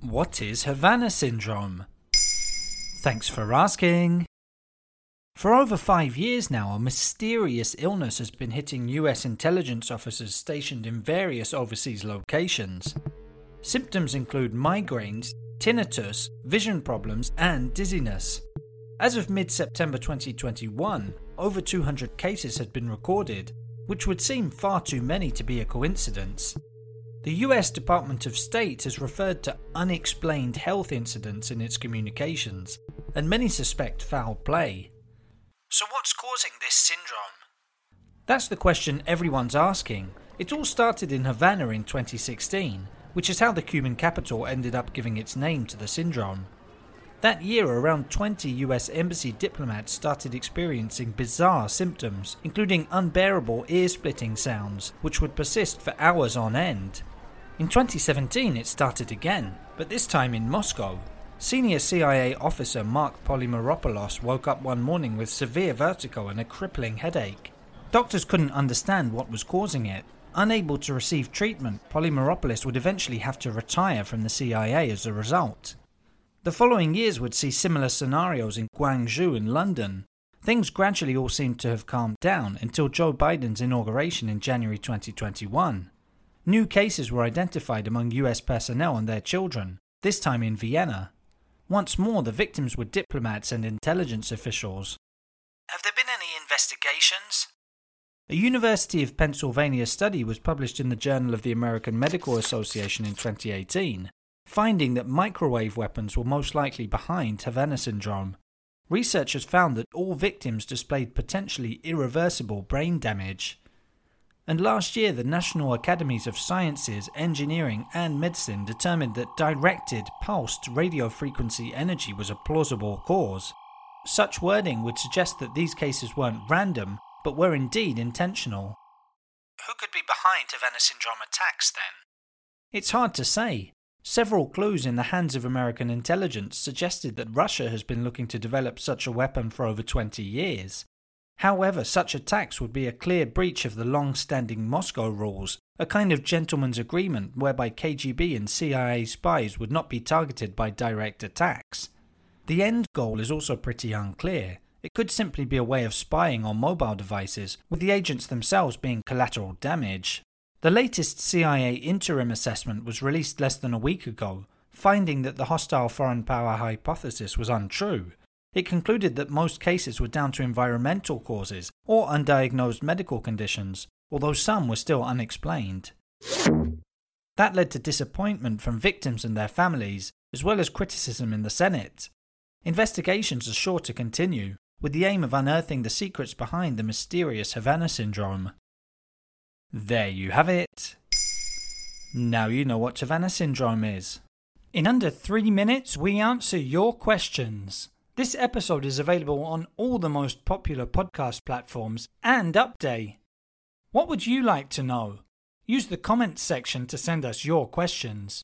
What is Havana syndrome? Thanks for asking. For over five years now, a mysterious illness has been hitting US intelligence officers stationed in various overseas locations. Symptoms include migraines, tinnitus, vision problems, and dizziness. As of mid September 2021, over 200 cases had been recorded, which would seem far too many to be a coincidence. The US Department of State has referred to unexplained health incidents in its communications, and many suspect foul play. So, what's causing this syndrome? That's the question everyone's asking. It all started in Havana in 2016, which is how the Cuban capital ended up giving its name to the syndrome. That year, around 20 US embassy diplomats started experiencing bizarre symptoms, including unbearable ear splitting sounds, which would persist for hours on end. In 2017, it started again, but this time in Moscow. Senior CIA officer Mark Polymeropoulos woke up one morning with severe vertigo and a crippling headache. Doctors couldn't understand what was causing it. Unable to receive treatment, Polymeropoulos would eventually have to retire from the CIA as a result. The following years would see similar scenarios in Guangzhou and London. Things gradually all seemed to have calmed down until Joe Biden's inauguration in January 2021. New cases were identified among US personnel and their children, this time in Vienna. Once more, the victims were diplomats and intelligence officials. Have there been any investigations? A University of Pennsylvania study was published in the Journal of the American Medical Association in 2018, finding that microwave weapons were most likely behind Havana syndrome. Researchers found that all victims displayed potentially irreversible brain damage. And last year, the National Academies of Sciences, Engineering, and Medicine determined that directed pulsed radio frequency energy was a plausible cause. Such wording would suggest that these cases weren't random, but were indeed intentional. Who could be behind Havana syndrome attacks then? It's hard to say. Several clues in the hands of American intelligence suggested that Russia has been looking to develop such a weapon for over 20 years. However, such attacks would be a clear breach of the long standing Moscow rules, a kind of gentleman's agreement whereby KGB and CIA spies would not be targeted by direct attacks. The end goal is also pretty unclear. It could simply be a way of spying on mobile devices, with the agents themselves being collateral damage. The latest CIA interim assessment was released less than a week ago, finding that the hostile foreign power hypothesis was untrue. It concluded that most cases were down to environmental causes or undiagnosed medical conditions, although some were still unexplained. That led to disappointment from victims and their families, as well as criticism in the Senate. Investigations are sure to continue, with the aim of unearthing the secrets behind the mysterious Havana syndrome. There you have it. Now you know what Havana syndrome is. In under three minutes, we answer your questions. This episode is available on all the most popular podcast platforms and Upday. What would you like to know? Use the comments section to send us your questions.